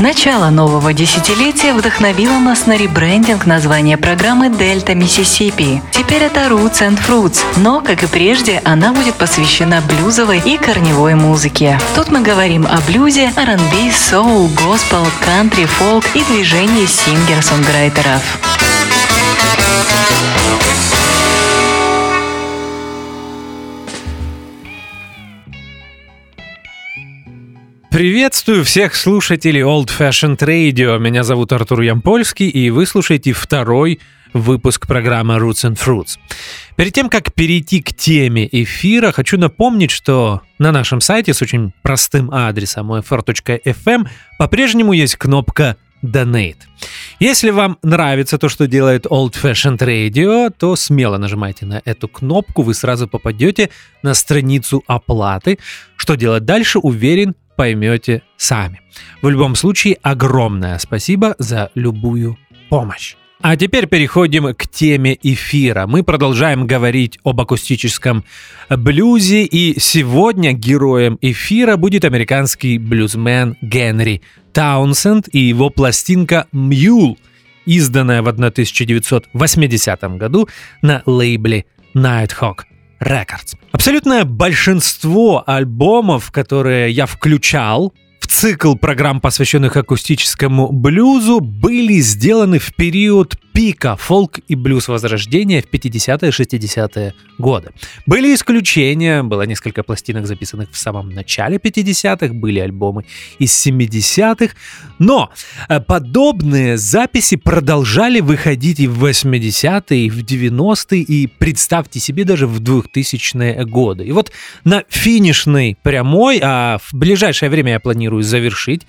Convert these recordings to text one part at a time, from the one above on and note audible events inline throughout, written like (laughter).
Начало нового десятилетия вдохновило нас на ребрендинг названия программы «Дельта Миссисипи». Теперь это Roots and Fruits, но, как и прежде, она будет посвящена блюзовой и корневой музыке. Тут мы говорим о блюзе, R&B, соул, госпел, кантри, фолк и движении сингер-сонграйтеров. Приветствую всех слушателей Old Fashioned Radio. Меня зовут Артур Ямпольский, и вы слушаете второй выпуск программы Roots and Fruits. Перед тем, как перейти к теме эфира, хочу напомнить, что на нашем сайте с очень простым адресом OFR.FM по-прежнему есть кнопка Donate. Если вам нравится то, что делает Old Fashioned Radio, то смело нажимайте на эту кнопку, вы сразу попадете на страницу оплаты. Что делать дальше, уверен, поймете сами. В любом случае, огромное спасибо за любую помощь. А теперь переходим к теме эфира. Мы продолжаем говорить об акустическом блюзе, и сегодня героем эфира будет американский блюзмен Генри Таунсенд и его пластинка «Мьюл», изданная в 1980 году на лейбле Nighthawk Records. Абсолютное большинство альбомов, которые я включал в цикл программ, посвященных акустическому блюзу, были сделаны в период пика фолк и блюз возрождения в 50-е 60-е годы. Были исключения, было несколько пластинок, записанных в самом начале 50-х, были альбомы из 70-х, но э, подобные записи продолжали выходить и в 80-е, и в 90-е, и представьте себе даже в 2000-е годы. И вот на финишной прямой, а в ближайшее время я планирую завершить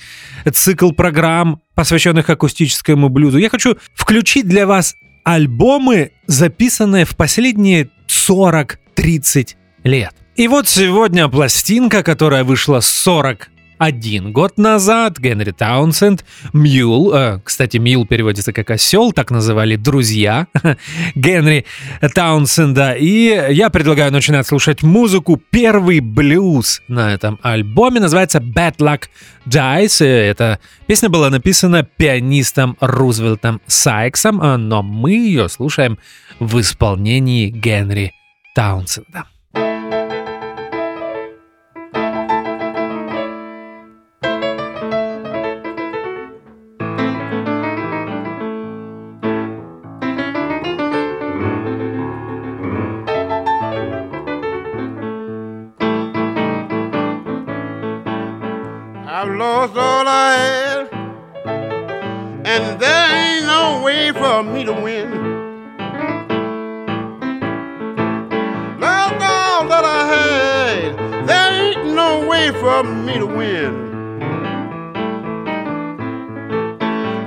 цикл программ посвященных акустическому блюзу, я хочу включить для вас альбомы, записанные в последние 40-30 лет. И вот сегодня пластинка, которая вышла 40 один год назад Генри Таунсенд, Мьюл, э, кстати, Мьюл переводится как осел, так называли друзья (laughs) Генри Таунсенда, и я предлагаю начинать слушать музыку. Первый блюз на этом альбоме называется Bad Luck Dice. Эта песня была написана пианистом Рузвельтом Сайксом, но мы ее слушаем в исполнении Генри Таунсенда. For me to win.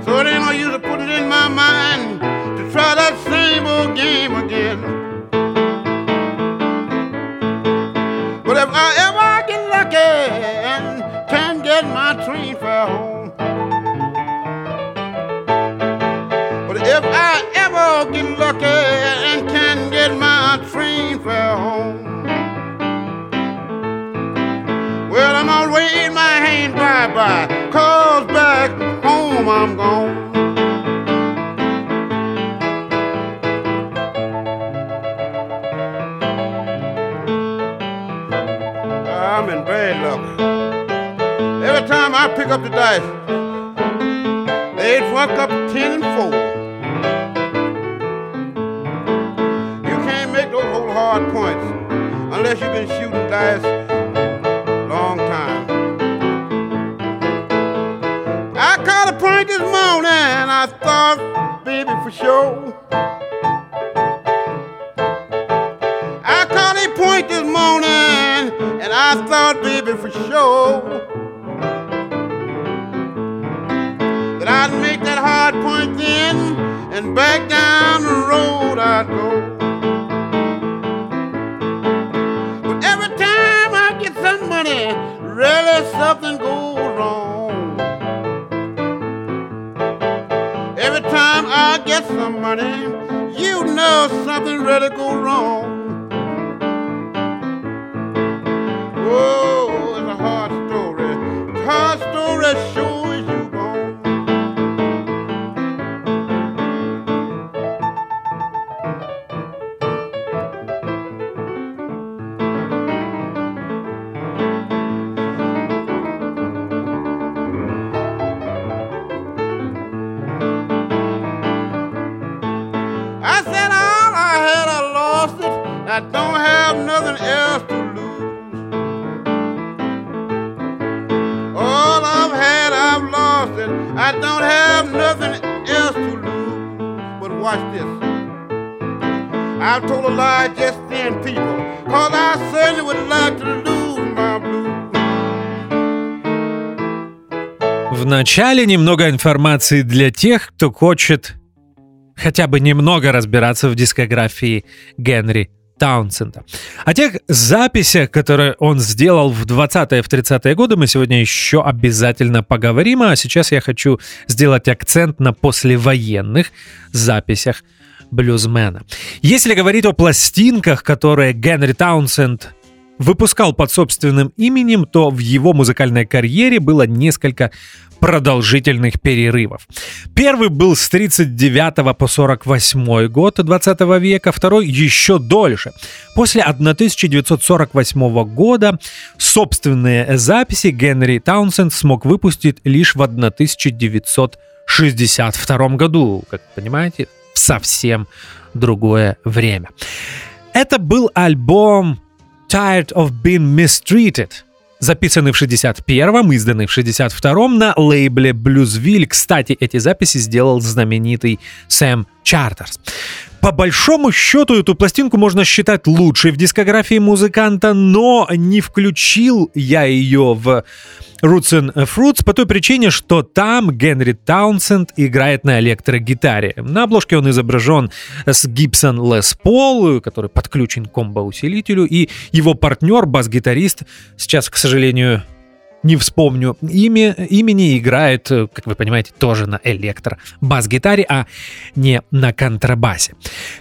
So it ain't no use to put it in my mind to try that same old game again. Bye, cause back home I'm gone. I'm in bad luck. Every time I pick up the dice, they fuck up 10 and 4. You can't make those whole hard points unless you've been shooting dice for sure. I caught a point this morning and I thought, baby, for sure. That I'd make that hard point then, and back down the road I'd go. But every time I get some money, really something goes get some money, you know something really go wrong. Oh, начале немного информации для тех, кто хочет хотя бы немного разбираться в дискографии Генри Таунсенда. О тех записях, которые он сделал в 20-е, в 30-е годы, мы сегодня еще обязательно поговорим, а сейчас я хочу сделать акцент на послевоенных записях блюзмена. Если говорить о пластинках, которые Генри Таунсенд выпускал под собственным именем, то в его музыкальной карьере было несколько продолжительных перерывов. Первый был с 39 по 48 год 20 века, второй еще дольше. После 1948 года собственные записи Генри Таунсенд смог выпустить лишь в 1962 году. Как понимаете, совсем другое время. Это был альбом Tired of Being Mistreated, записанный в 61-м, изданный в 62-м на лейбле Bluesville. Кстати, эти записи сделал знаменитый Сэм Чартерс. По большому счету, эту пластинку можно считать лучшей в дискографии музыканта, но не включил я ее в Roots and Fruits по той причине, что там Генри Таунсенд играет на электрогитаре. На обложке он изображен с Gibson Les Paul, который подключен к комбо-усилителю, и его партнер, бас-гитарист, сейчас, к сожалению, не вспомню имя, имени, играет, как вы понимаете, тоже на электро-бас-гитаре, а не на контрабасе.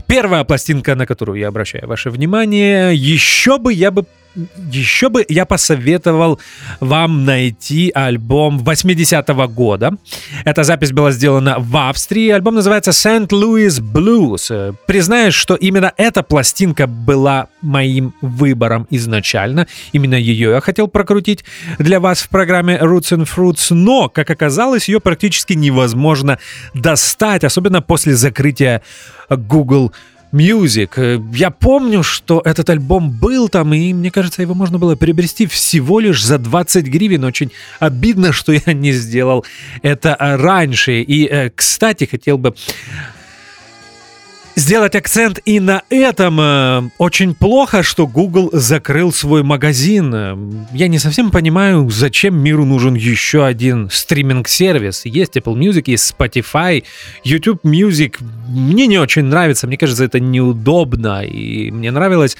Первая пластинка, на которую я обращаю ваше внимание, еще бы я бы еще бы я посоветовал вам найти альбом 80-го года. Эта запись была сделана в Австрии. Альбом называется St. Louis Blues. Признаюсь, что именно эта пластинка была моим выбором изначально. Именно ее я хотел прокрутить для вас в программе Roots and Fruits, но, как оказалось, ее практически невозможно достать, особенно после закрытия Google Music. Э, Я помню, что этот альбом был там, и мне кажется, его можно было приобрести всего лишь за 20 гривен. Очень обидно, что я не сделал это раньше. И, э, кстати, хотел бы сделать акцент и на этом. Э, Очень плохо, что Google закрыл свой магазин. Э, Я не совсем понимаю, зачем миру нужен еще один стриминг-сервис. Есть Apple Music, есть Spotify, YouTube Music. Мне не очень нравится, мне кажется, это неудобно. И мне нравилось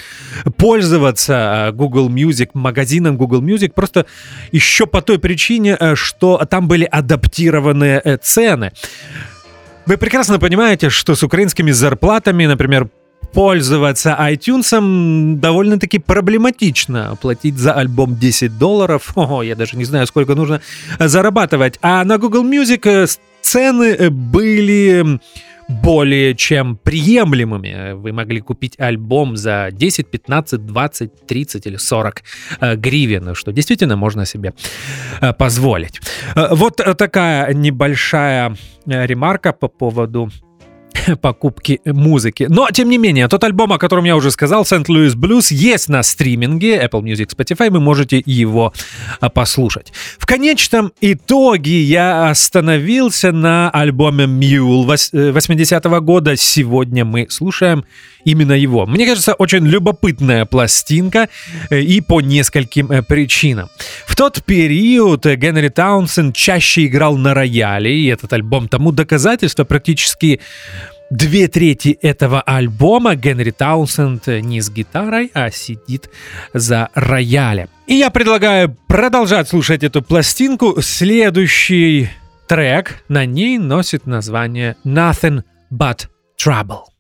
пользоваться э, Google Music, магазином Google Music, просто еще по той причине, что там были адаптированные цены. Вы прекрасно понимаете, что с украинскими зарплатами, например, пользоваться iTunes довольно-таки проблематично. Платить за альбом 10 долларов, ого, я даже не знаю, сколько нужно зарабатывать. А на Google Music э, цены э, были более чем приемлемыми. Вы могли купить альбом за 10, 15, 20, 30 или 40 э, гривен, что действительно можно себе э, позволить. Э, Вот такая небольшая ремарка по поводу (laughs) покупки музыки. Но, тем не менее, тот альбом, о котором я уже сказал, St. Louis Blues, есть на стриминге Apple Music, Spotify, вы можете его а, послушать. В конечном итоге я остановился на альбоме Mule 80-го года. Сегодня мы слушаем именно его. Мне кажется, очень любопытная пластинка э, и по нескольким э, причинам. В тот период э, Генри Таунсенд чаще играл на рояле, и этот альбом тому доказательство практически две трети этого альбома Генри Таунсенд не с гитарой, а сидит за роялем. И я предлагаю продолжать слушать эту пластинку. Следующий трек на ней носит название Nothing But Trouble.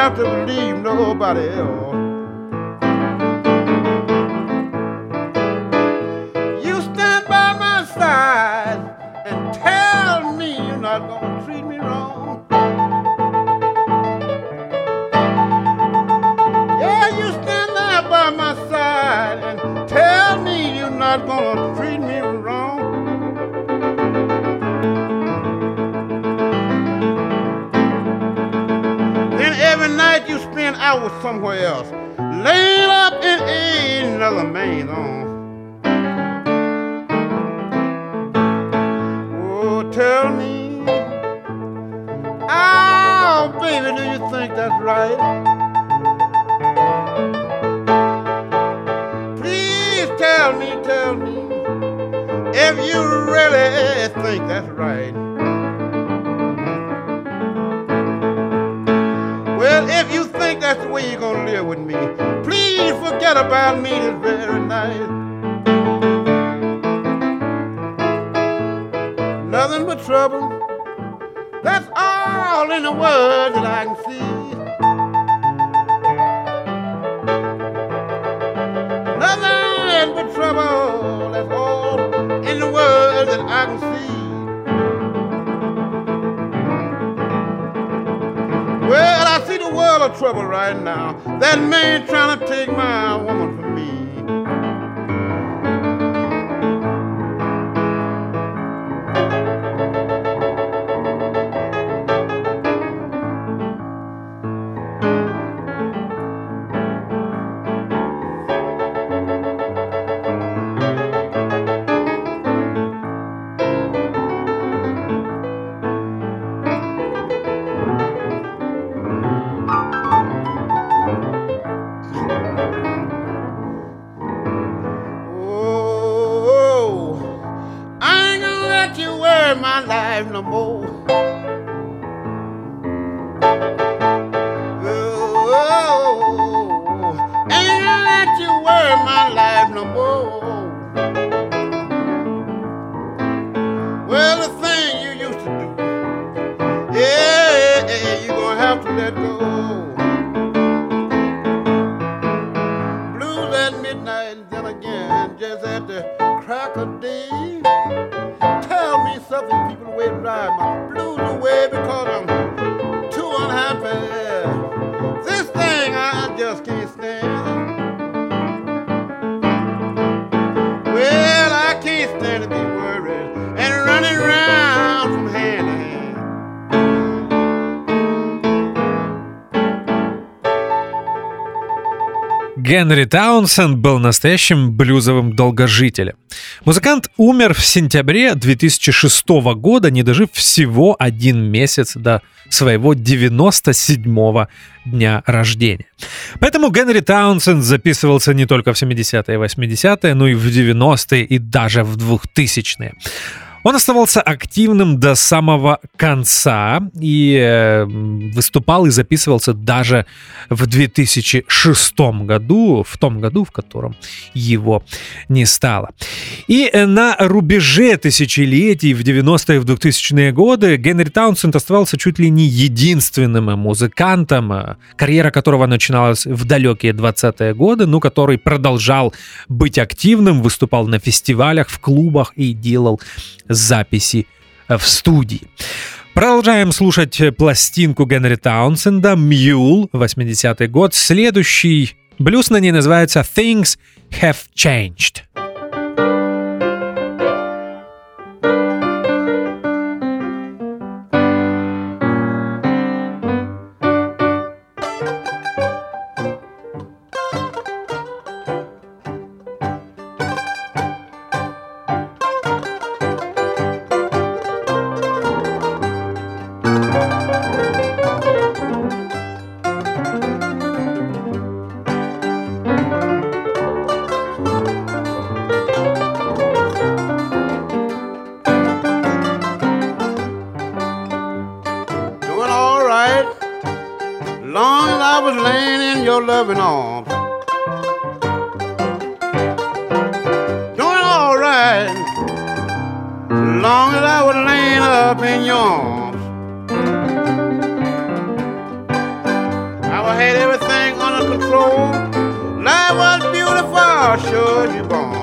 Have to believe nobody else. Night you spend hours somewhere else, laid up in another man's arms. Oh, tell me, oh, baby, do you think that's right? Please tell me, tell me, if you really think that's right. Well, if you think that's the way you're gonna live with me, please forget about me this very night. Nothing but trouble. That's all in the world that I can see. Nothing but trouble. That's all in the world that I can see. Trouble right now. That man trying to take my crack of day. Tell me something, people, the way to drive my blues away because I'm Генри Таунсенд был настоящим блюзовым долгожителем. Музыкант умер в сентябре 2006 года, не дожив всего один месяц до своего 97-го дня рождения. Поэтому Генри Таунсенд записывался не только в 70-е и 80-е, но и в 90-е и даже в 2000-е. Он оставался активным до самого конца и э, выступал и записывался даже в 2006 году, в том году, в котором его не стало. И э, на рубеже тысячелетий в 90-е и в 2000-е годы Генри Таунсенд оставался чуть ли не единственным музыкантом, э, карьера которого начиналась в далекие 20-е годы, но который продолжал быть активным, выступал на фестивалях, в клубах и делал записи в студии. Продолжаем слушать пластинку Генри Таунсенда «Мьюл», 80-й год. Следующий блюз на ней называется «Things Have Changed». champignons. I had everything under control. Life was beautiful, sure you born.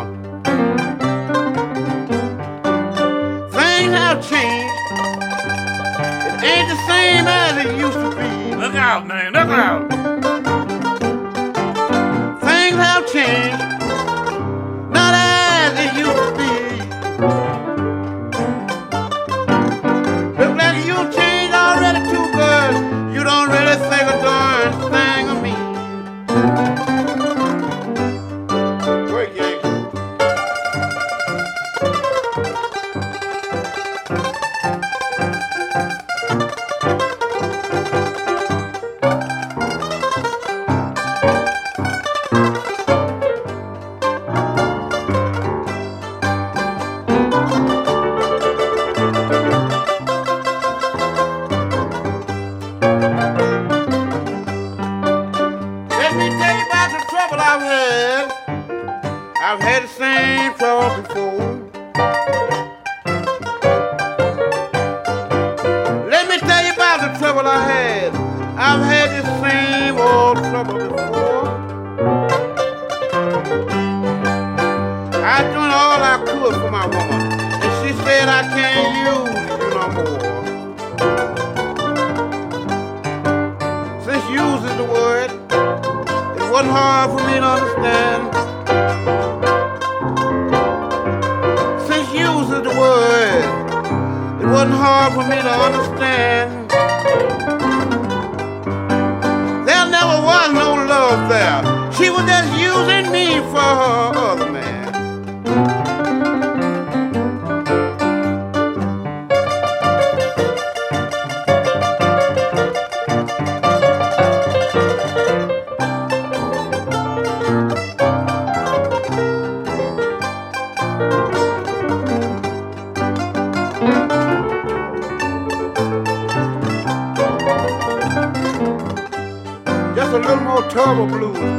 trouble blues.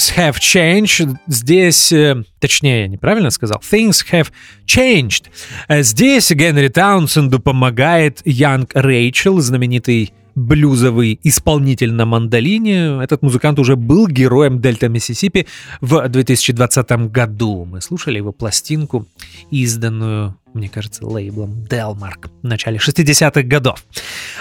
Things have changed. Здесь, э, точнее, я неправильно сказал. Things have changed. Э, Здесь Генри Таунсенду помогает Янг Рэйчел, знаменитый блюзовый исполнитель на мандолине. Этот музыкант уже был героем Дельта Миссисипи в 2020 году. Мы слушали его пластинку, изданную, мне кажется, лейблом Delmark в начале 60-х годов.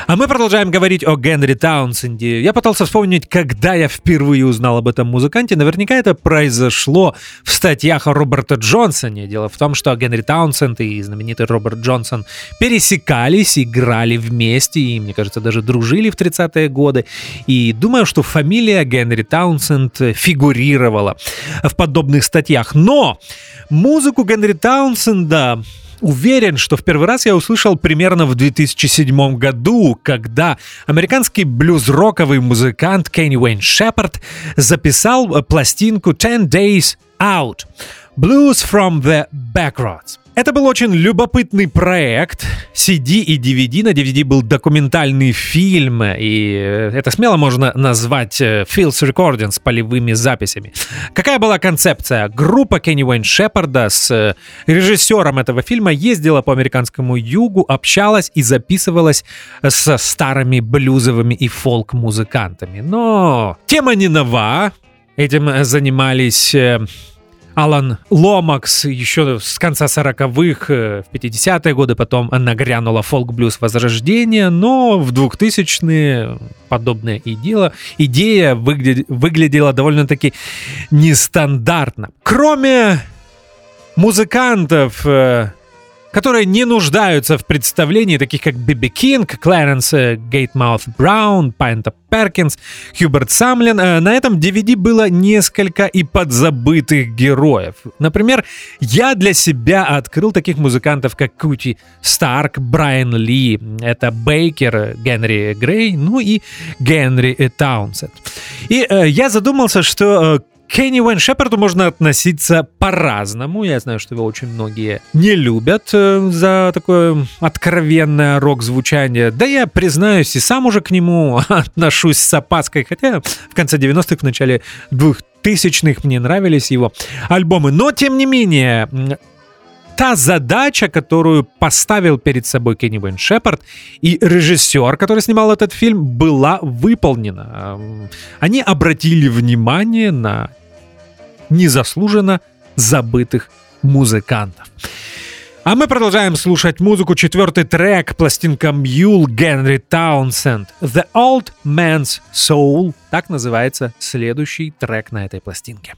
А мы продолжаем говорить о Генри Таунсенде. Я пытался вспомнить, когда я впервые узнал об этом музыканте. Наверняка это произошло в статьях о Роберте Джонсоне. Дело в том, что Генри Таунсенд и знаменитый Роберт Джонсон пересекались, играли вместе и, мне кажется, даже дружили в 30-е годы. И думаю, что фамилия Генри Таунсенд фигурировала в подобных статьях. Но музыку Генри Таунсенда Уверен, что в первый раз я услышал примерно в 2007 году, когда американский блюз-роковый музыкант Кенни Уэйн Шепард записал э, пластинку 10 Days Out – Blues from the Backroads. Это был очень любопытный проект. CD и DVD. На DVD был документальный фильм, и э, это смело можно назвать э, Fields Recording с полевыми записями. Какая была концепция? Группа Кенни Уэйн Шепарда с э, режиссером этого фильма ездила по американскому югу, общалась и записывалась со старыми блюзовыми и фолк-музыкантами. Но тема не нова. Этим занимались Алан Ломакс еще с конца 40-х, э, в 50-е годы, потом нагрянула фолк-блюз Возрождение, но в 2000-е подобная идея, идея выглядела, выглядела довольно-таки нестандартно. Кроме музыкантов, э, которые не нуждаются в представлении таких как Би Би Кинг, Кларенс э, Гейтмаут Браун, Пайнтоп Перкинс, Хьюберт Самлин. Э, на этом DVD было несколько и подзабытых героев. Например, я для себя открыл таких музыкантов, как Кути Старк, Брайан Ли, Этта Бейкер, Генри Грей, ну и Генри Таунсенд. И э, я задумался, что э, к Кенни Уэйн Шепарду можно относиться по-разному. Я знаю, что его очень многие не любят э, за такое откровенное рок-звучание. Да я, признаюсь, и сам уже к нему (laughs) отношусь с опаской, хотя в конце 90-х, в начале 2000-х мне нравились его альбомы. Но, тем не менее, та задача, которую поставил перед собой Кенни Уэн Шепард и режиссер, который снимал этот фильм, была выполнена. Они обратили внимание на незаслуженно забытых музыкантов. А мы продолжаем слушать музыку. Четвертый трек, пластинка Мьюл Генри Таунсенд. The Old Man's Soul. Так называется следующий трек на этой пластинке.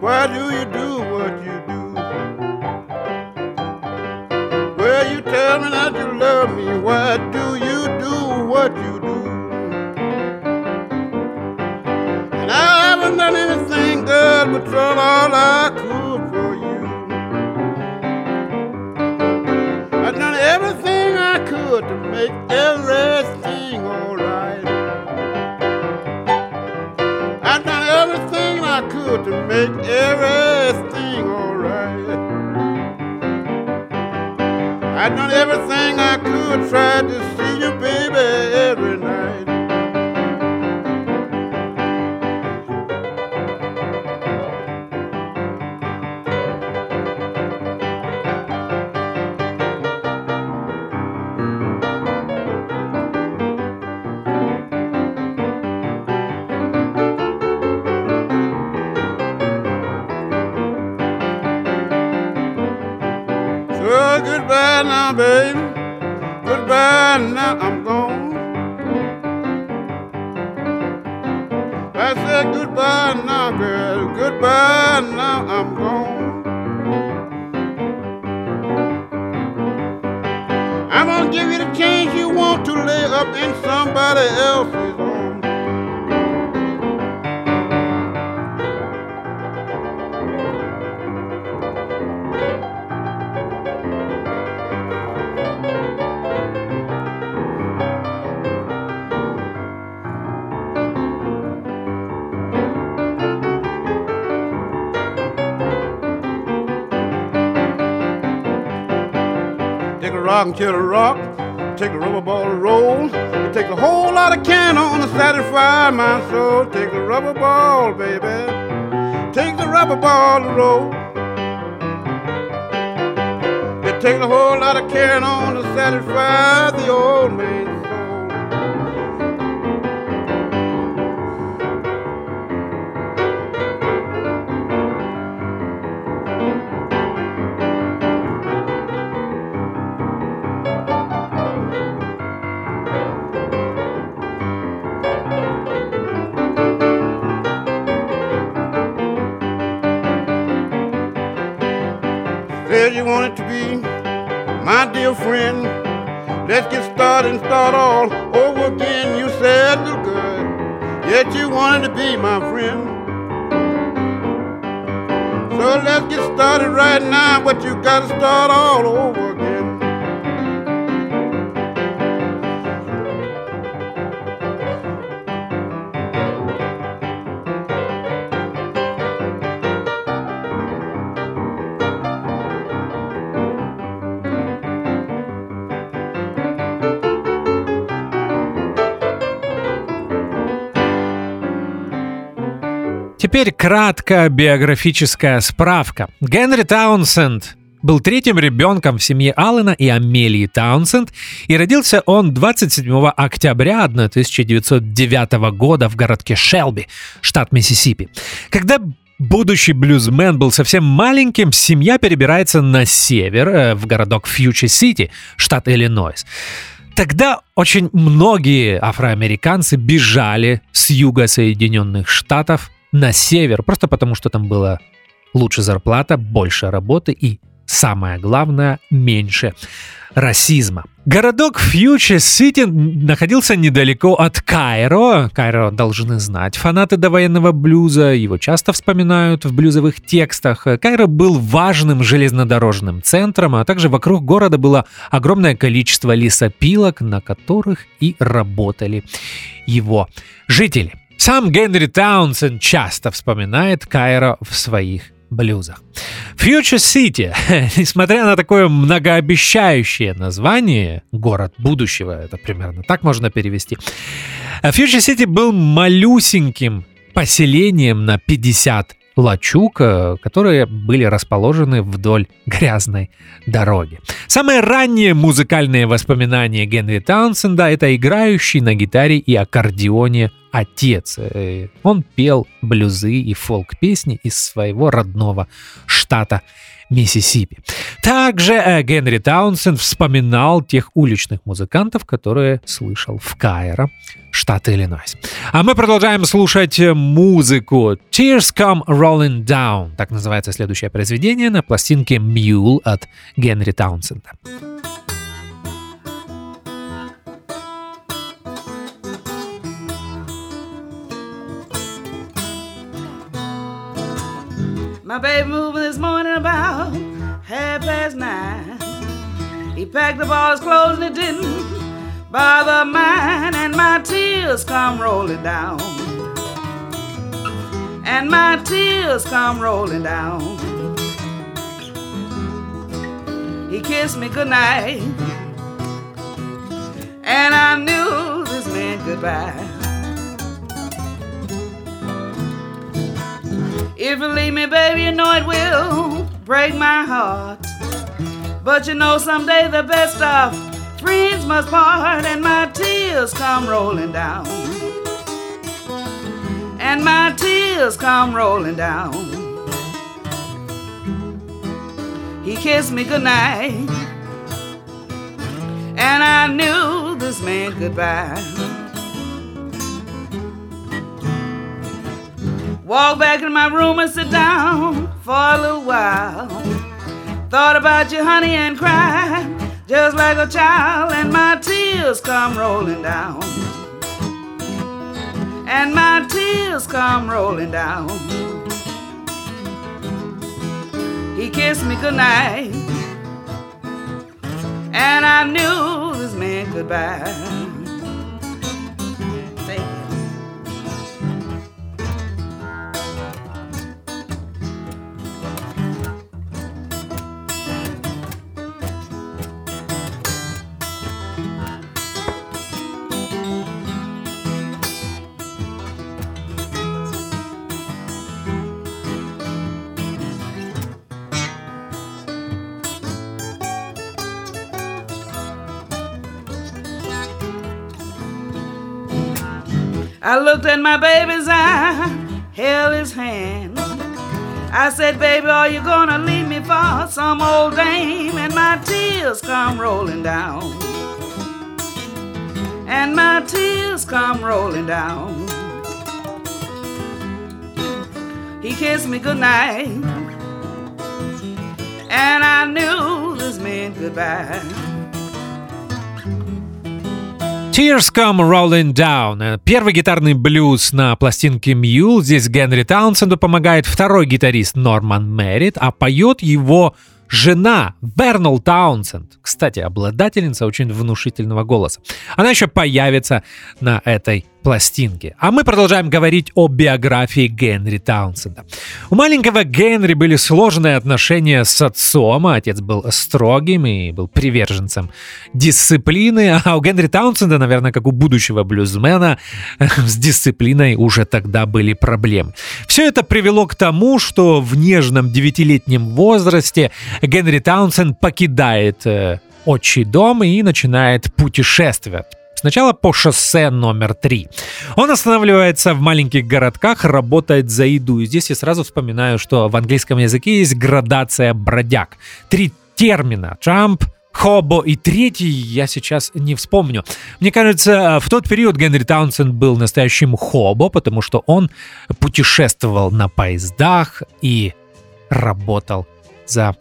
Why do you do what you do? Well, you tell me that you love me. Why do you do what you do? And I haven't done anything good but done all I could for you. I've done everything I could to make everything. make everything alright. I done everything I could try to see you, baby. baby. A rock. Take a rubber ball to roll. It takes a whole lot of can on to satisfy my soul. Take the rubber ball, baby. Take the rubber ball to roll. It takes a whole lot of can on to satisfy the old man. Friend. Let's get started and start all over again. You said look good, yet you wanted to be my friend. So let's get started right now, but you gotta start all over теперь кратко биографическая справка. Генри Таунсенд был третьим ребенком в семье Аллена и Амелии Таунсенд, и родился он 27 октября 1909 года в городке Шелби, штат Миссисипи. Когда будущий блюзмен был совсем маленьким, семья перебирается на север, э, в городок Фьючи-Сити, штат Иллинойс. Тогда очень многие афроамериканцы бежали с юга Соединенных Штатов на север, просто потому что там была лучше зарплата, больше работы и самое главное, меньше расизма. Городок Фьючер-Сити находился недалеко от Кайро. Кайро должны знать фанаты довоенного блюза, его часто вспоминают в блюзовых текстах. Кайро был важным железнодорожным центром, а также вокруг города было огромное количество лесопилок, на которых и работали его жители. Сам Генри Таунсен часто вспоминает Кайро в своих блюзах. Future City, (laughs) несмотря на такое многообещающее название, город будущего, это примерно так можно перевести, Future City был малюсеньким поселением на 50 лачуг, которые были расположены вдоль грязной дороги. Самые ранние музыкальные воспоминания Генри Таунсенда — это играющий на гитаре и аккордеоне отец. Э, он пел блюзы и фолк-песни из своего родного штата Миссисипи. Также э, Генри Таунсенд вспоминал тех уличных музыкантов, которые слышал в Кайро, штат Иллинойс. А мы продолжаем слушать музыку Tears Come Rolling Down. Так называется следующее произведение на пластинке Mule от Генри Таунсенда. My baby moving this morning about half past nine. He packed up all his clothes and it didn't bother mine, and my tears come rolling down. And my tears come rolling down. He kissed me goodnight, and I knew this meant goodbye. If you leave me, baby, you know it will break my heart. But you know someday the best of friends must part, and my tears come rolling down. And my tears come rolling down. He kissed me goodnight, and I knew this meant goodbye. Walk back in my room and sit down for a little while. Thought about you, honey, and cried just like a child, and my tears come rolling down. And my tears come rolling down. He kissed me goodnight, and I knew this meant goodbye. I looked at my baby's eye, held his hand. I said, Baby, are you gonna leave me for some old dame? And my tears come rolling down. And my tears come rolling down. He kissed me goodnight. And I knew this meant goodbye. Tears Come Rolling Down. Первый гитарный блюз на пластинке Мьюл. Здесь Генри Таунсенду помогает второй гитарист Норман Меррит, а поет его жена Вернал Таунсенд. Кстати, обладательница очень внушительного голоса. Она еще появится на этой пластинки. А мы продолжаем говорить о биографии Генри Таунсенда. У маленького Генри были сложные отношения с отцом. Отец был строгим и был приверженцем дисциплины. (laughs) А у Генри Таунсенда, наверное, как у будущего блюзмена, (laughs) с дисциплиной уже тогда были проблемы. Все это привело к тому, что в нежном девятилетнем возрасте Генри Таунсенд покидает э, отчий дом и начинает путешествовать. Сначала по шоссе номер три. Он останавливается в маленьких городках, работает за еду. И здесь я сразу вспоминаю, что в английском языке есть градация бродяг. Три термина. Трамп, Хобо и третий я сейчас не вспомню. Мне кажется, в тот период Генри Таунсенд был настоящим хобо, потому что он путешествовал на поездах и работал за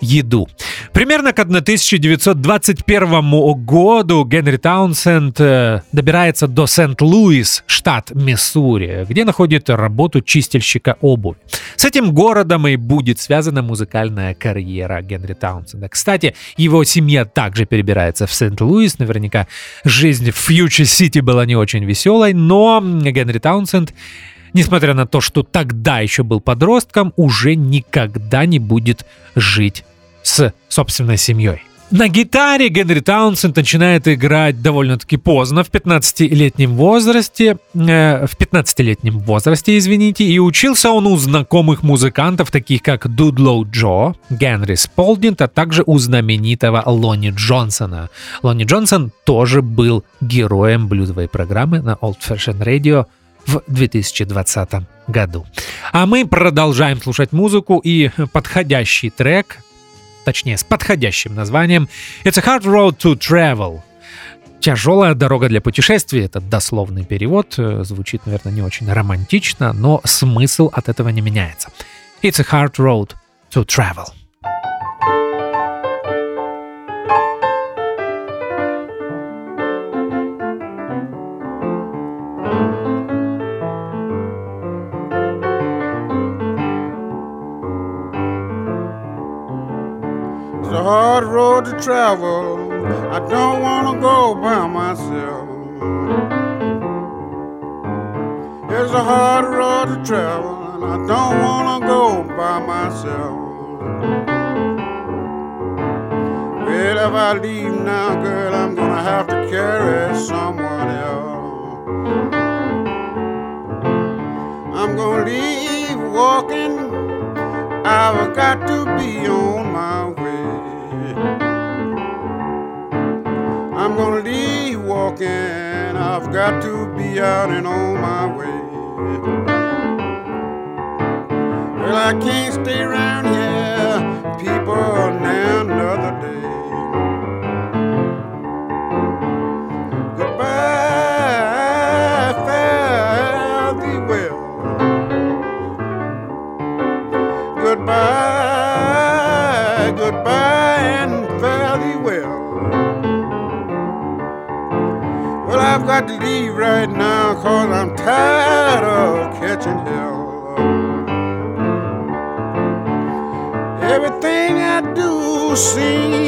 еду. Примерно к 1921 году Генри Таунсенд э, добирается до Сент-Луис, штат Миссури, где находит работу чистильщика обуви. С этим городом и будет связана музыкальная карьера Генри Таунсенда. Кстати, его семья также перебирается в Сент-Луис. Наверняка жизнь в Фьючер-Сити была не очень веселой, но Генри Таунсенд несмотря на то, что тогда еще был подростком, уже никогда не будет жить с собственной семьей. На гитаре Генри Таунсенд начинает играть довольно-таки поздно, в 15-летнем возрасте, э, в 15-летнем возрасте, извините, и учился он у знакомых музыкантов, таких как Дудлоу Джо, Генри Сполдинг, а также у знаменитого Лони Джонсона. Лони Джонсон тоже был героем блюзовой программы на Old Fashion Radio в 2020 году. А мы продолжаем слушать музыку и подходящий трек, точнее с подходящим названием «It's a hard road to travel». Тяжелая дорога для путешествий, это дословный перевод, звучит, наверное, не очень романтично, но смысл от этого не меняется. It's a hard road to travel. Hard road to travel. I don't want to go by myself. It's a hard road to travel, and I don't want to go by myself. Well, if I leave now, girl, I'm gonna have to carry someone else. I'm gonna leave walking. I've got to be on my way. I'm gonna leave walking. I've got to be out and on my way. Well, I can't stay around here, got to leave right now, cause I'm tired of catching hell. Everything I do seems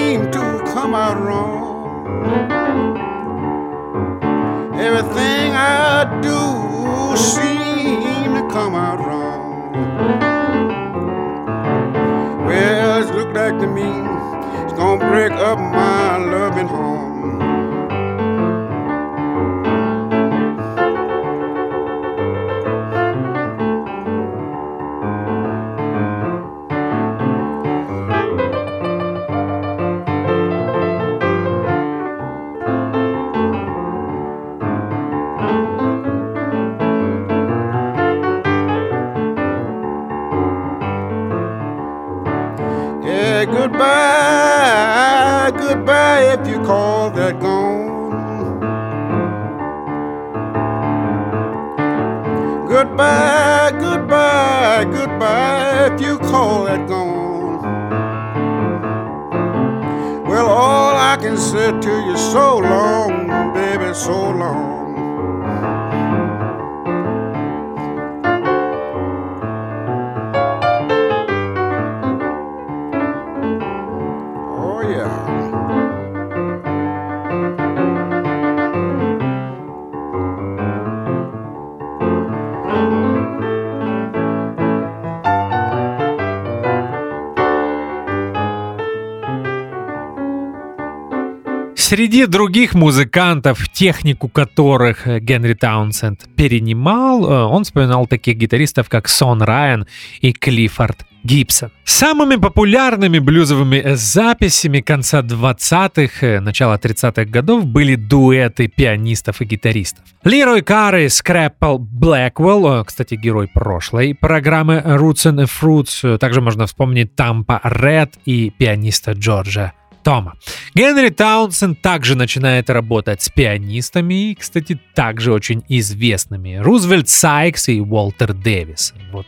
Среди других музыкантов, технику которых Генри Таунсенд перенимал, э, он вспоминал таких гитаристов, как Сон Райан и Клиффорд Гибсон. Самыми популярными блюзовыми записями конца 20-х, э, начала 30-х годов были дуэты пианистов и гитаристов. Лерой Карри, Скрэппл, Блэквелл, кстати, герой прошлой программы Roots and Fruits, также можно вспомнить Тампа Ред и пианиста Джорджа Тома. Генри Таунсенд также начинает работать с пианистами и, кстати, также очень известными. Рузвельт Сайкс и Уолтер Дэвис. Вот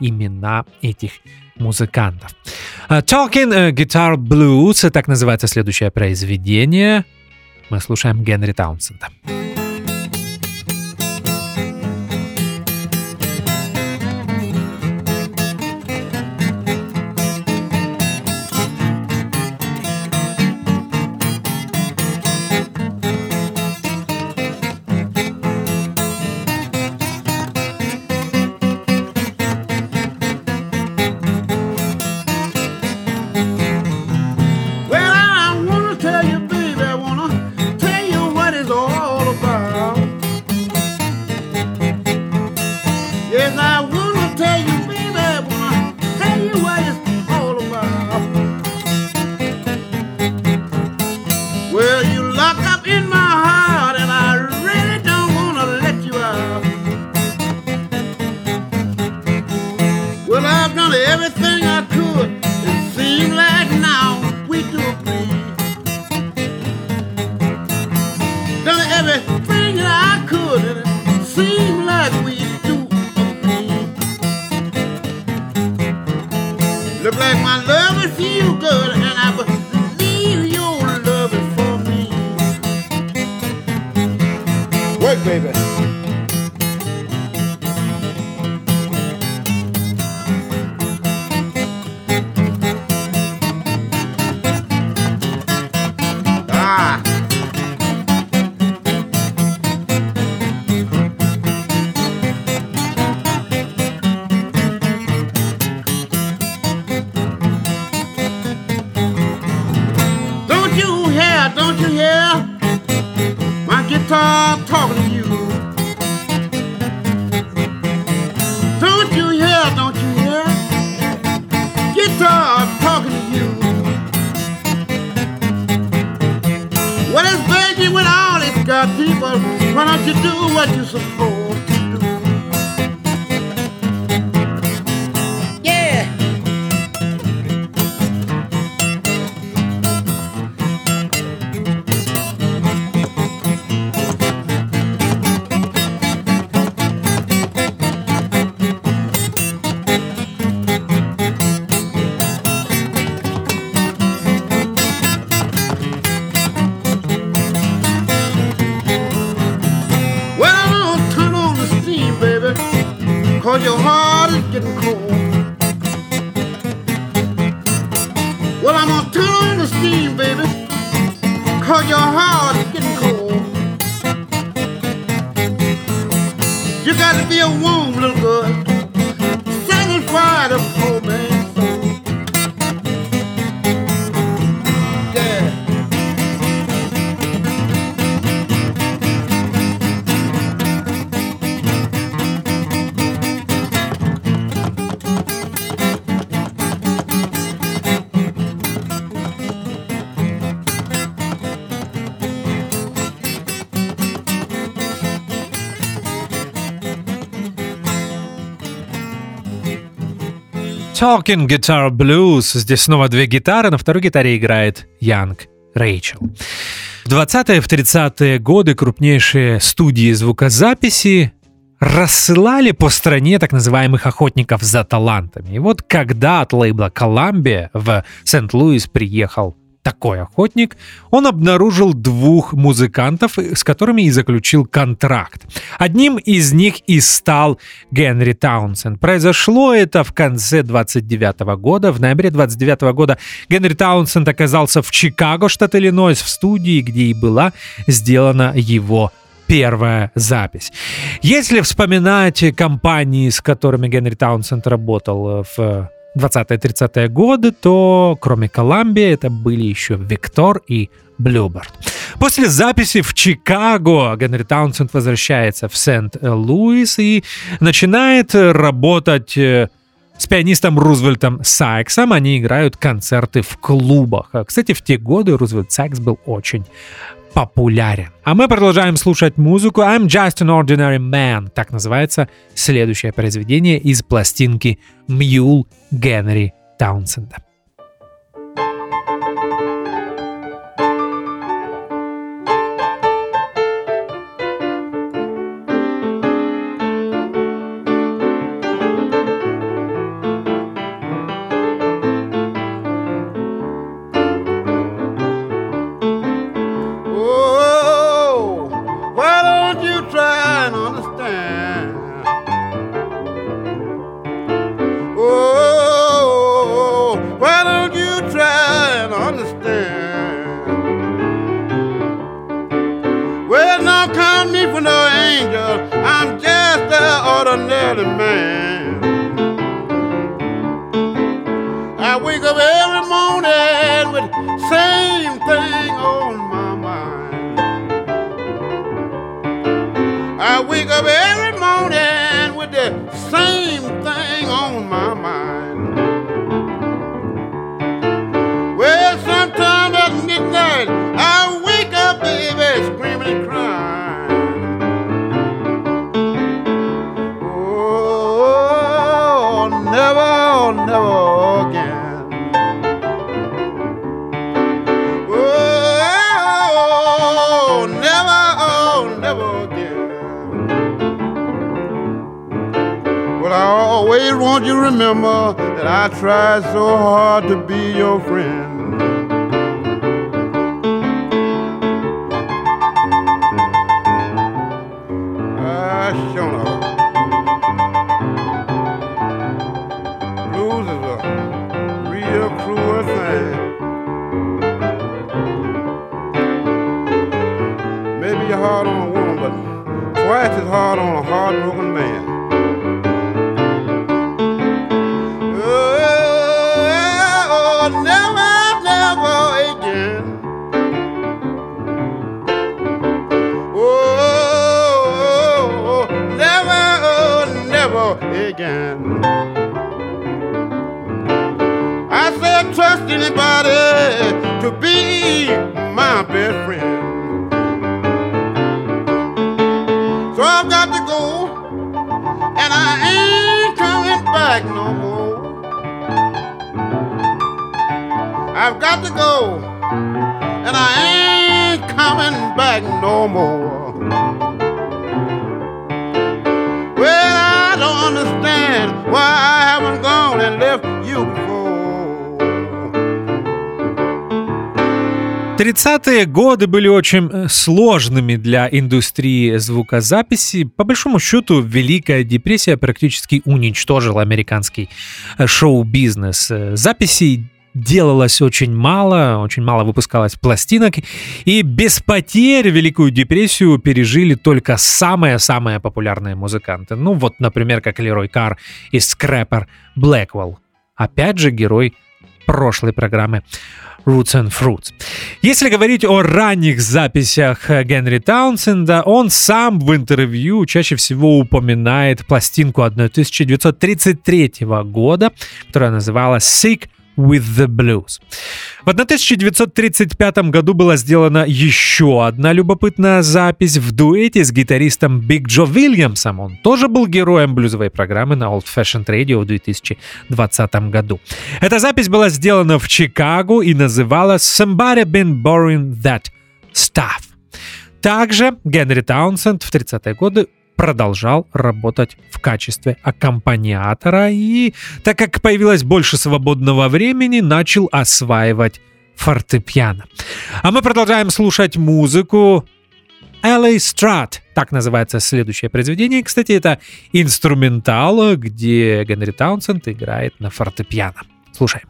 имена этих музыкантов. Uh, Talking uh, Guitar Blues, так называется следующее произведение. Мы слушаем Генри Таунсенда. Well, Talking Guitar Blues. Здесь снова две гитары, на второй гитаре играет Янг Рэйчел. В 20-е, в 30-е годы крупнейшие студии звукозаписи рассылали по стране так называемых охотников за талантами. И вот когда от лейбла Columbia в Сент-Луис приехал такой охотник, он обнаружил двух музыкантов, с которыми и заключил контракт. Одним из них и стал Генри Таунсенд. Произошло это в конце 29 года. В ноябре 29 года Генри Таунсенд оказался в Чикаго, штат Иллинойс, в студии, где и была сделана его первая запись. Если вспоминать компании, с которыми Генри Таунсенд работал в 20-30-е годы, то кроме Колумбия это были еще Виктор и Bluebird. После записи в Чикаго Генри Таунсенд возвращается в Сент-Луис и начинает работать э, с пианистом Рузвельтом Сайксом. Они играют концерты в клубах. Кстати, в те годы Рузвельт Сайкс был очень популярен. А мы продолжаем слушать музыку I'm Just an Ordinary Man. Так называется следующее произведение из пластинки Мьюл Генри Таунсенда. kind of man. I wake up every morning with same thing on my mind. I wake up every morning with the same thing on my mind. Well, sometimes at midnight I wake up, baby, screaming and crying. Babe, won't you remember that I tried so hard to be your friend? Ah, maybe you're hard on a woman, but twice as hard on a heartbroken anybody to be my best friend. So I've got to go, and I ain't coming back no more. I've got to go, and I ain't coming back no more. Тридцатые годы были очень э, сложными для индустрии звукозаписи. По большому счету, Великая депрессия практически уничтожила американский э, шоу-бизнес. Э, записей делалось очень мало, очень мало выпускалось пластинок, и без потерь Великую депрессию пережили только самые-самые популярные музыканты. Ну вот, например, как Лерой Кар и Скрэпер Блэквелл. Опять же, герой прошлой программы Roots and Fruits. Если говорить о ранних записях Генри Таунсенда, он сам в интервью чаще всего упоминает пластинку 1933 года, которая называлась Sick with the Blues. В 1935 году была сделана еще одна любопытная запись в дуэте с гитаристом Биг Джо Вильямсом. Он тоже был героем блюзовой программы на Old Fashioned Radio в 2020 году. Эта запись была сделана в Чикаго и называлась Somebody Been Borrowing That Stuff. Также Генри Таунсенд в 30-е годы продолжал работать в качестве аккомпаниатора и, так как появилось больше свободного времени, начал осваивать фортепиано. А мы продолжаем слушать музыку LA Strat, так называется следующее произведение. Кстати, это инструментал, где Генри Таунсенд играет на фортепиано. Слушаем.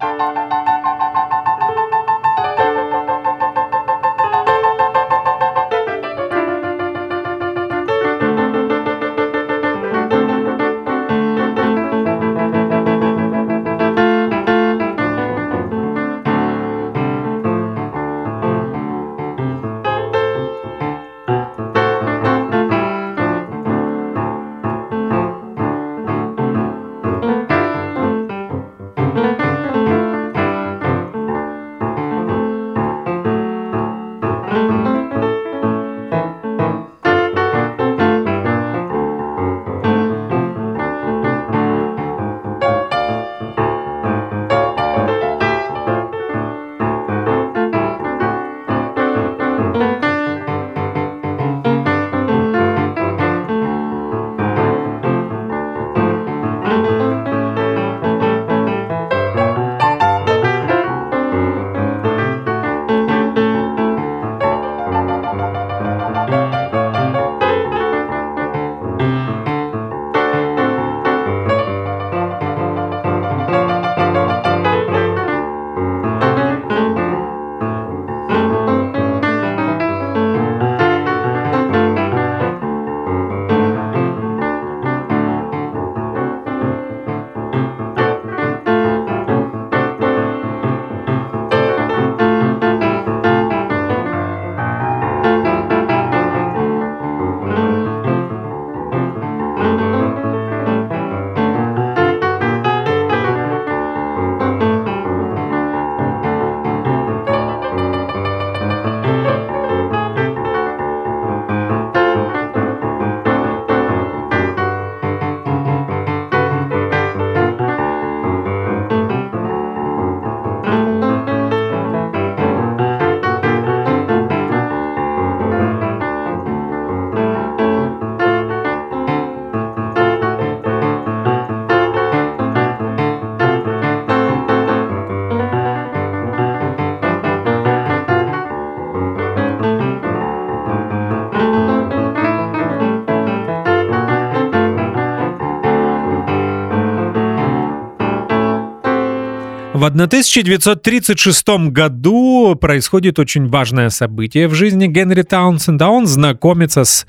В 1936 году происходит очень важное событие в жизни Генри Таунсенда. Он знакомится с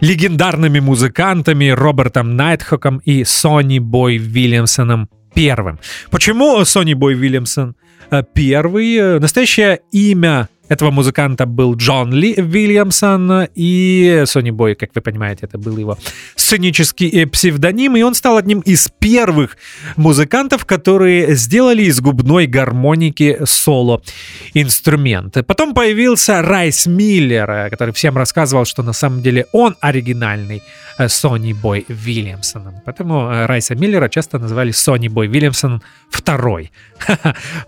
легендарными музыкантами Робертом Найтхоком и Сони Бой Вильямсоном первым. Почему Сони Бой Вильямсон э, первый? Настоящее имя этого музыканта был Джон Ли Вильямсон, и Сони Бой, как вы понимаете, это был его сценический э, псевдоним, и он стал одним из первых музыкантов, которые сделали из губной гармоники соло-инструмент. Потом появился Райс Миллер, э, который всем рассказывал, что на самом деле он оригинальный Сони Бой Вильямсоном. Поэтому э, Райса Миллера часто называли Сони Бой Вильямсон второй.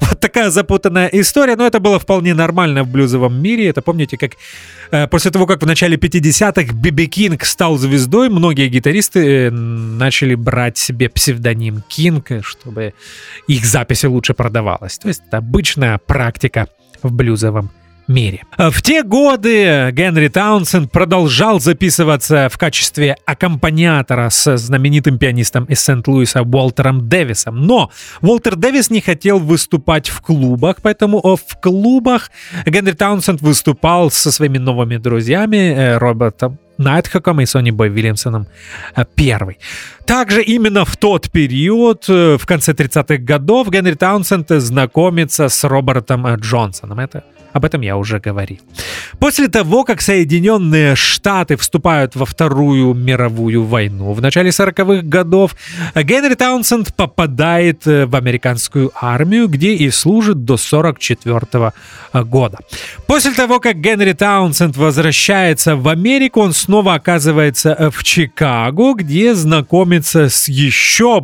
Вот такая запутанная история, но это было вполне нормально в блюзовом мире. Это помните, как э, после того, как в начале 50-х Биби Кинг стал звездой, многие гитаристы э, начали брать себе псевдоним Кинг, чтобы их записи лучше продавалась. То есть это обычная практика в блюзовом мире. В те годы Генри Таунсенд продолжал записываться в качестве аккомпаниатора с знаменитым пианистом из Сент-Луиса Уолтером Дэвисом. Но Уолтер Дэвис не хотел выступать в клубах, поэтому в клубах Генри Таунсенд выступал со своими новыми друзьями э, Робертом Найтхоком и Сони Бой Вильямсоном э, первый. Также именно в тот период, э, в конце 30-х годов, Генри Таунсенд знакомится с Робертом Джонсоном. Это об этом я уже говорил. После того, как Соединенные Штаты вступают во Вторую мировую войну в начале 40-х годов, Генри Таунсенд попадает э, в американскую армию, где и служит до 44 года. После того, как Генри Таунсенд возвращается в Америку, он снова оказывается э, в Чикаго, где знакомится с еще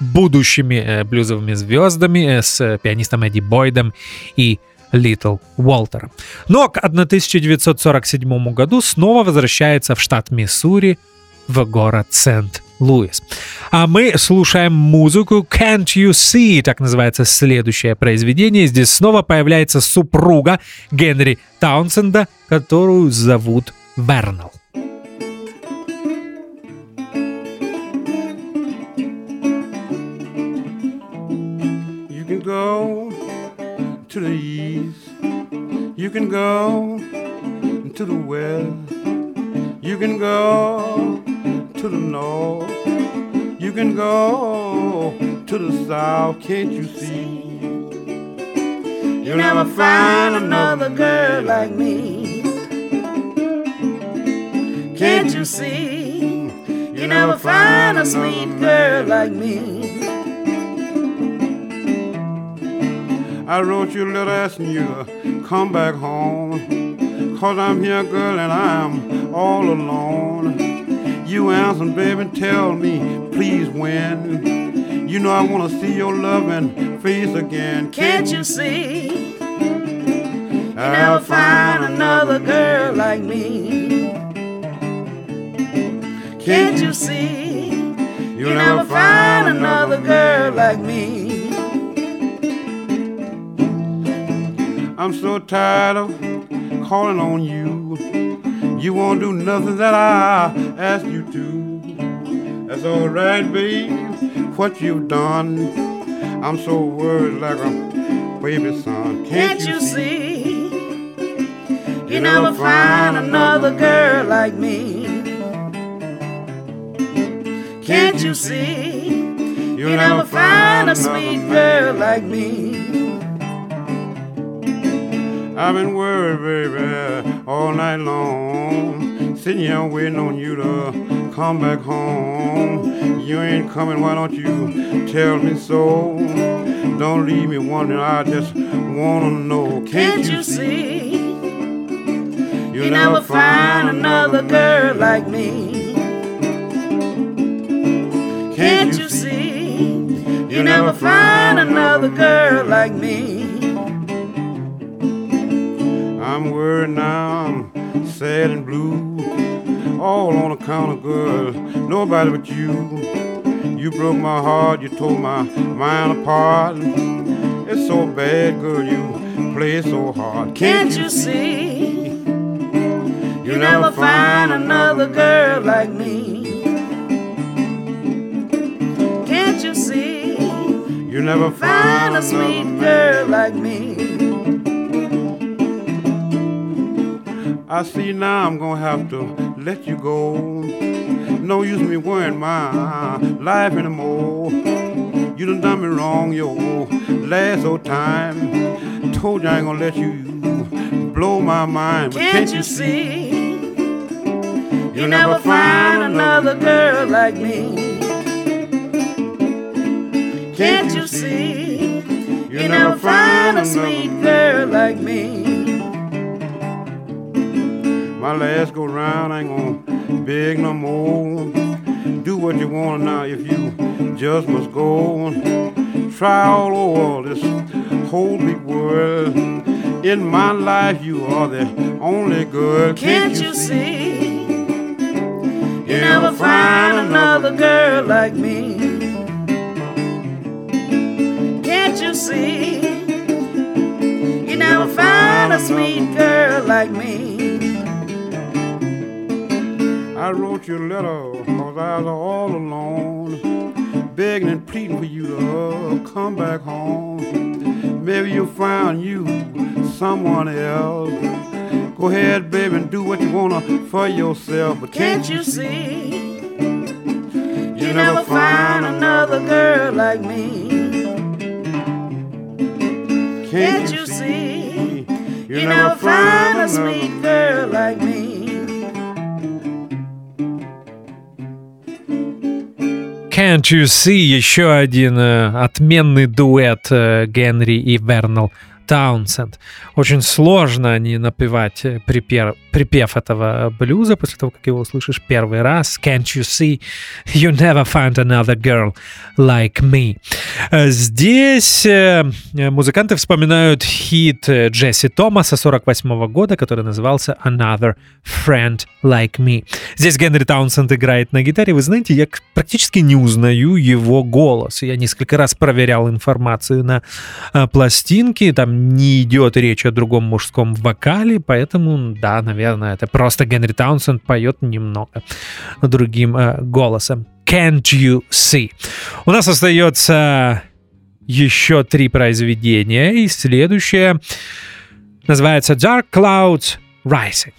будущими э, блюзовыми звездами, с пианистом Эдди Бойдом и Литл Уолтером. Но к 1947 году снова возвращается в штат Миссури, в город Сент-Луис. А мы слушаем музыку Can't You See, так называется следующее произведение. Здесь снова появляется супруга Генри Таунсенда, которую зовут go to the. You can go to the west. You can go to the north. You can go to the south. Can't you see? You'll never find another girl like me. Can't you see? You'll never find a sweet girl like me. I wrote you a letter asking you to come back home. Cause I'm here, girl, and I'm all alone. You answer, baby, tell me, please, when. You know I wanna see your loving face again. Can't you see? You never find another girl like me. Can't you see? You'll never find another girl like me. I'm so tired of calling on you. You won't do nothing that I ask you to. That's alright, babe, what you've done. I'm so worried like a baby son. Can't, Can't you see? You never find another girl like me. Can't you see? You never find a sweet girl like me. I've been worried, baby, all night long. Sitting here waiting on you to come back home. You ain't coming, why don't you tell me so? Don't leave me wondering, I just wanna know. Can't you see? You never find another girl like me. Can't you see? You never find another girl like me. I'm worried now, I'm sad and blue. All on account of girl, nobody but you. You broke my heart, you tore my mind apart. It's so bad, girl, you play so hard. Can't you see? You never find another girl like me. Can't you see? You never find a sweet girl like me. I see now I'm gonna have to let you go. No use me worrying my life anymore. You done done me wrong, yo. Last old time, told you I ain't gonna let you blow my mind. But can't, can't you see? You never find another girl like me. Can't you see? You never find a sweet girl like me. My last go round ain't gonna beg no more. Do what you want now if you just must go. Try all over this whole big world. In my life, you are the only girl. Can't, Can't you, you see? You never find another girl like me. Can't you see? You never find a sweet girl like me. I wrote you a letter cause I was all alone, begging and pleading for you to come back home. Maybe you'll find you someone else. Go ahead, baby, and do what you wanna for yourself. But can't, can't you see? You, you never find another girl like me. Can't, can't you see? You, you never find a sweet girl like me. Can't You See, еще один э, отменный дуэт э, Генри и Вернал Таунсенд. Очень сложно не напевать э, припев, припев этого блюза после того, как его услышишь первый раз. Can't you see? You never find another girl like me. Э, здесь э, музыканты вспоминают хит Джесси Томаса 48 года, который назывался Another Friend Like Me. Здесь Генри Таунсенд играет на гитаре. Вы знаете, я практически не узнаю его голос. Я несколько раз проверял информацию на пластинке. Там не идет речь о другом мужском вокале, поэтому, да, наверное, это просто Генри Таунсенд поет немного другим э, голосом. Can't you see? У нас остается еще три произведения, и следующее называется Dark Clouds Rising.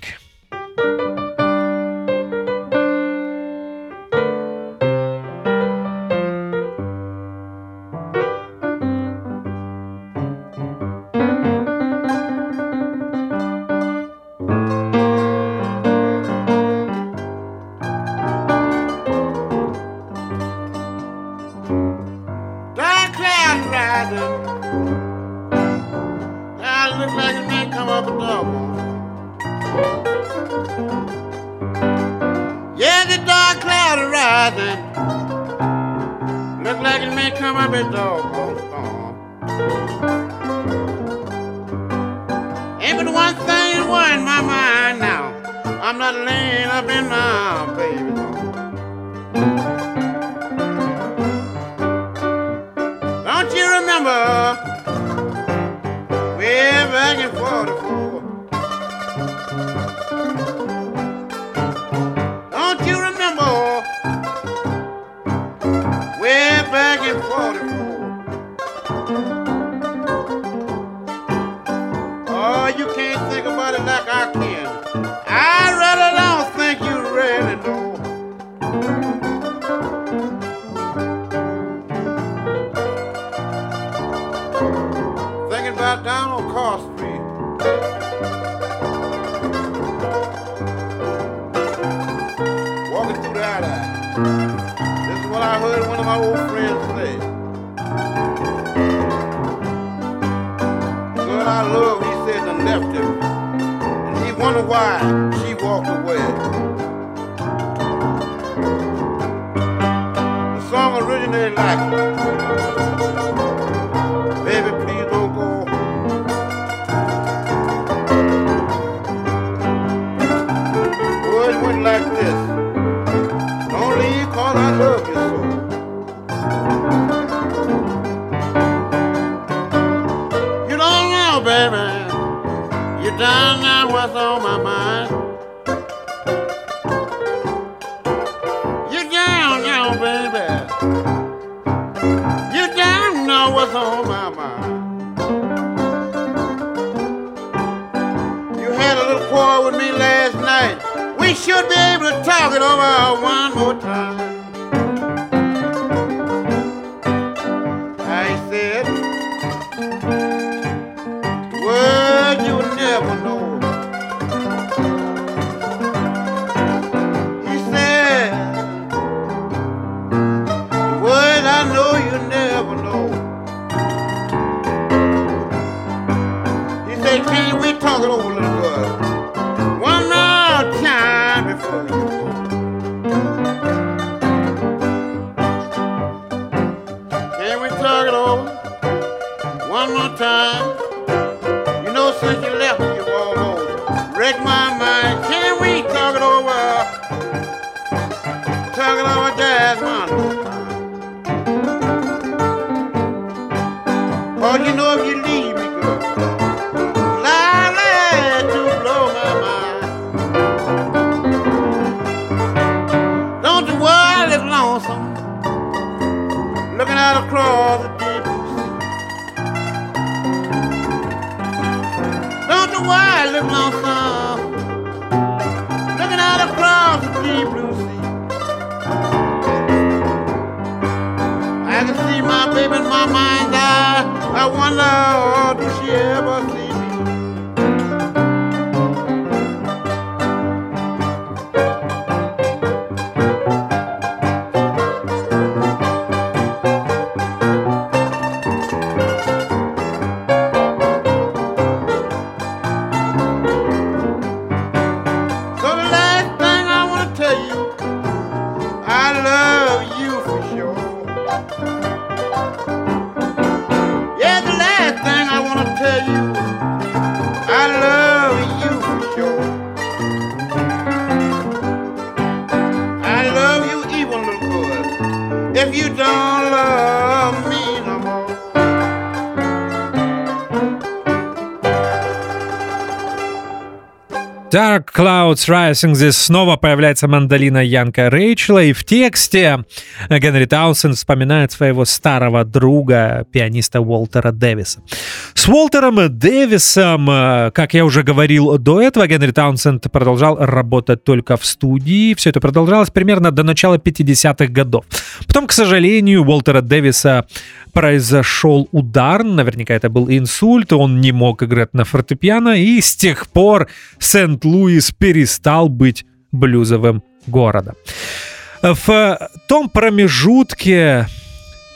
Should be able to talk it over one more time. If you don't love me Dark Clouds Rising. Здесь снова появляется мандолина Янка Рейчела, и в тексте Генри Таунсенд вспоминает своего старого друга, пианиста Уолтера Дэвиса. С Уолтером Дэвисом, э, как я уже говорил до этого, Генри Таунсенд продолжал работать только в студии. Все это продолжалось примерно до начала 50-х годов. Потом, к сожалению, Уолтера Дэвиса произошел удар, наверняка это был инсульт, он не мог играть на фортепиано, и с тех пор Сент-Луис перестал быть блюзовым городом. В том промежутке,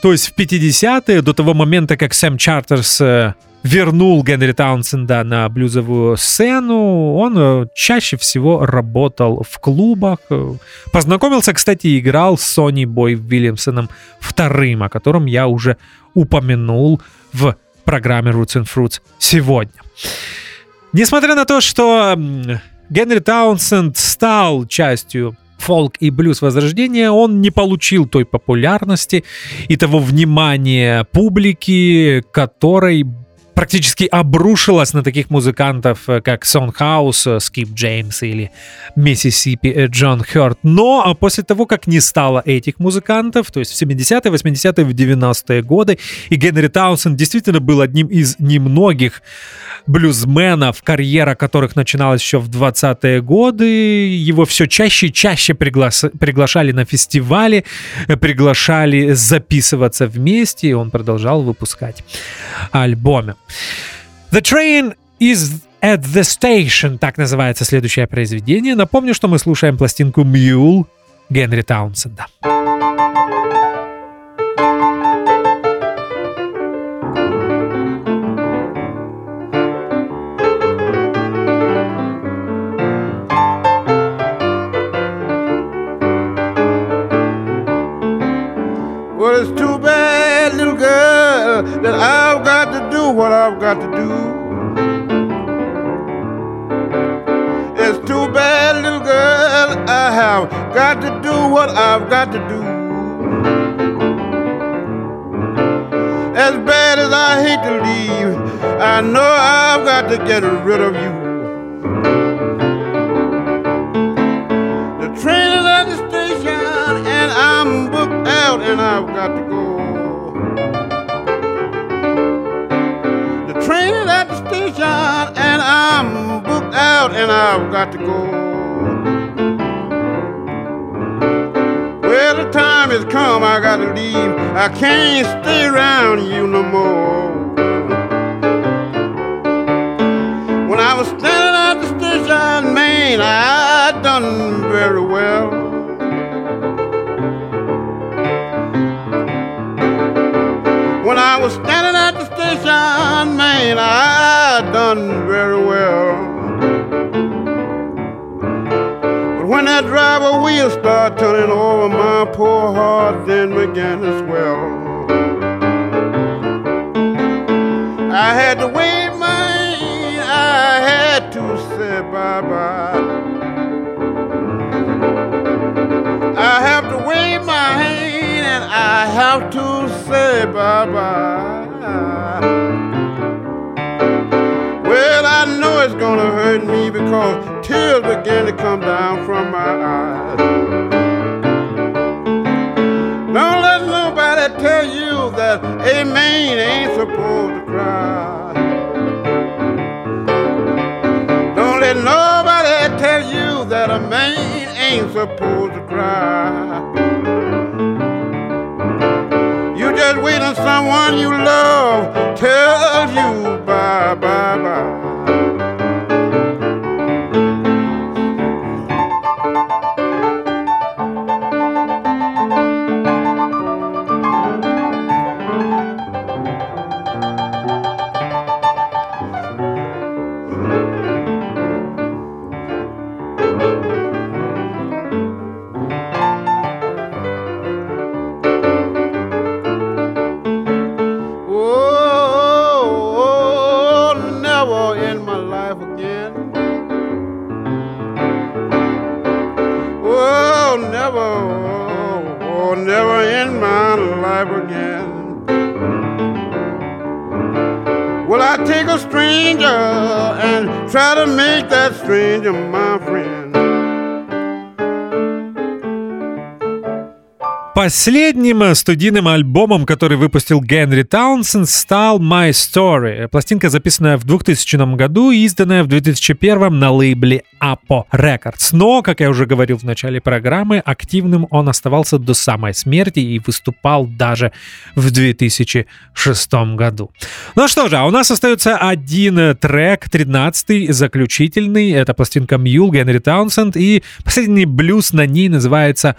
то есть в 50-е, до того момента, как Сэм Чартерс э, вернул Генри Таунсенда на блюзовую сцену, он э, чаще всего работал в клубах. Э, Познакомился, кстати, и играл с Сони Бой Вильямсоном вторым, о котором я уже упомянул в программе Roots and Fruits сегодня. Несмотря на то, что Генри Таунсенд стал частью фолк и блюз возрождения, он не получил той популярности и того внимания публики, которой практически обрушилась на таких музыкантов, э, как Сон Хаус, Скип Джеймс или Миссисипи Джон Хёрт. Но а, после того, как не стало этих музыкантов, то есть в 70-е, 80-е, в 90-е годы, и Генри Таунсенд действительно был одним из немногих блюзменов, карьера которых начиналась еще в 20-е годы. Его все чаще и чаще приглас- приглашали на фестивали, э, приглашали записываться вместе, и он продолжал выпускать альбомы. The Train is at the Station, так называется следующее произведение. Напомню, что мы слушаем пластинку Mule Генри Таунсенда. I've got to do. It's too bad, little girl, I have got to do what I've got to do. As bad as I hate to leave, I know I've got to get rid of you. The train is at the station and I'm booked out and I've got to I've got to go. Well, the time has come, I gotta leave. I can't stay around you no more. When I was standing at the station, man, I done very well. When I was standing at the station, man, I done very well. Driver wheel start turning over, my poor heart then began to swell. I had to wave my I had to say bye bye. I have to wave my hand and I have to say bye bye. Well, I know it's gonna hurt me because tears begin to come down from my eyes. Don't let nobody tell you that a man ain't supposed to cry. Don't let nobody tell you that a man ain't supposed to cry. You just wait on someone you love tells you bye bye bye. Последним студийным альбомом, который выпустил Генри Таунсенд, стал My Story. Пластинка, записанная в 2000 году и изданная в 2001 на лейбле Apo Records. Но, как я уже говорил в начале программы, активным он оставался до самой смерти и выступал даже в 2006 году. Ну что же, а у нас остается один трек, 13-й, заключительный. Это пластинка Мьюл Генри Таунсенд, и последний блюз на ней называется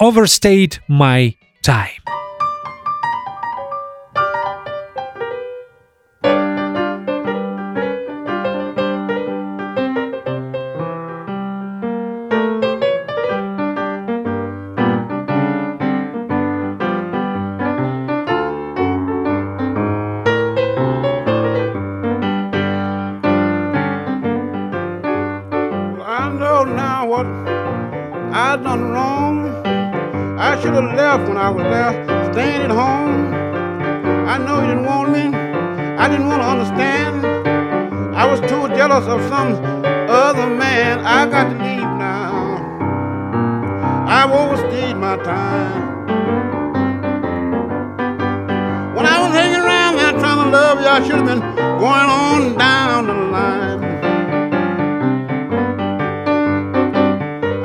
Overstayed My Time. When I was there, staying at home. I know you didn't want me. I didn't want to understand. I was too jealous of some other man. I got to leave now. I've overstayed my time. When I was hanging around there trying to love you, I should have been going on down the line.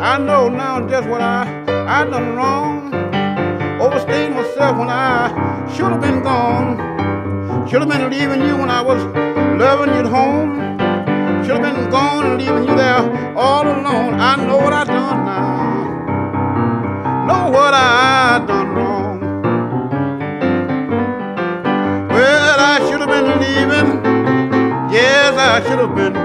I know now just what I I done wrong. Myself when I should have been gone. Should have been leaving you when I was loving you at home. Should have been gone and leaving you there all alone. I know what I've done now. Know what I done wrong. Well, I should have been leaving. Yes, I should have been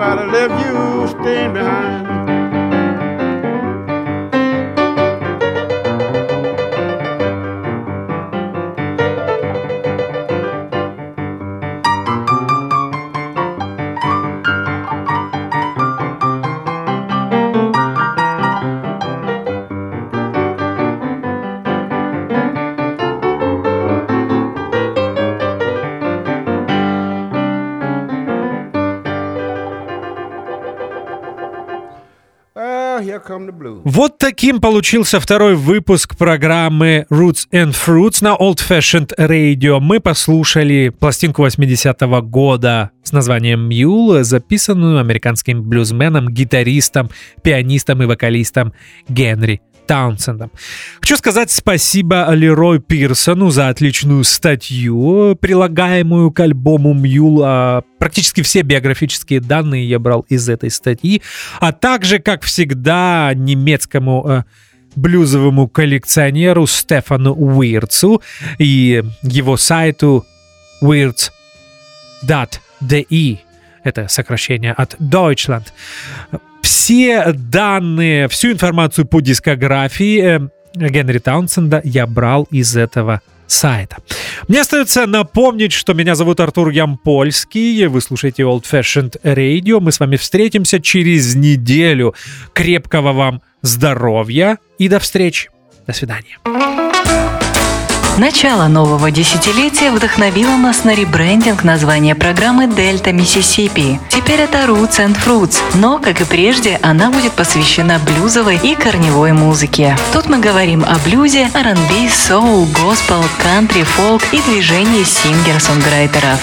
Everybody left you stand behind. Вот таким получился второй выпуск программы Roots and Fruits на Old Fashioned Radio. Мы послушали пластинку 80-го года с названием Mule, записанную американским блюзменом, гитаристом, пианистом и вокалистом Генри Таунсендом. Хочу сказать спасибо Лерой Пирсону за отличную статью, прилагаемую к альбому Мьюл. А Практически все биографические данные я брал из этой статьи, а также, как всегда, немецкому э, блюзовому коллекционеру Стефану Уирцу и его сайту weirds.de. Это сокращение от Deutschland. Все данные, всю информацию по дискографии э, Генри Таунсенда я брал из этого сайта. Мне остается напомнить, что меня зовут Артур Ямпольский, вы слушаете Old Fashioned Radio, мы с вами встретимся через неделю. Крепкого вам здоровья и до встречи. До свидания. Начало нового десятилетия вдохновило нас на ребрендинг названия программы «Дельта Миссисипи». Теперь это Roots and Fruits, но, как и прежде, она будет посвящена блюзовой и корневой музыке. Тут мы говорим о блюзе, R&B, соул, госпел, кантри, фолк и движении сингер-сонграйтеров.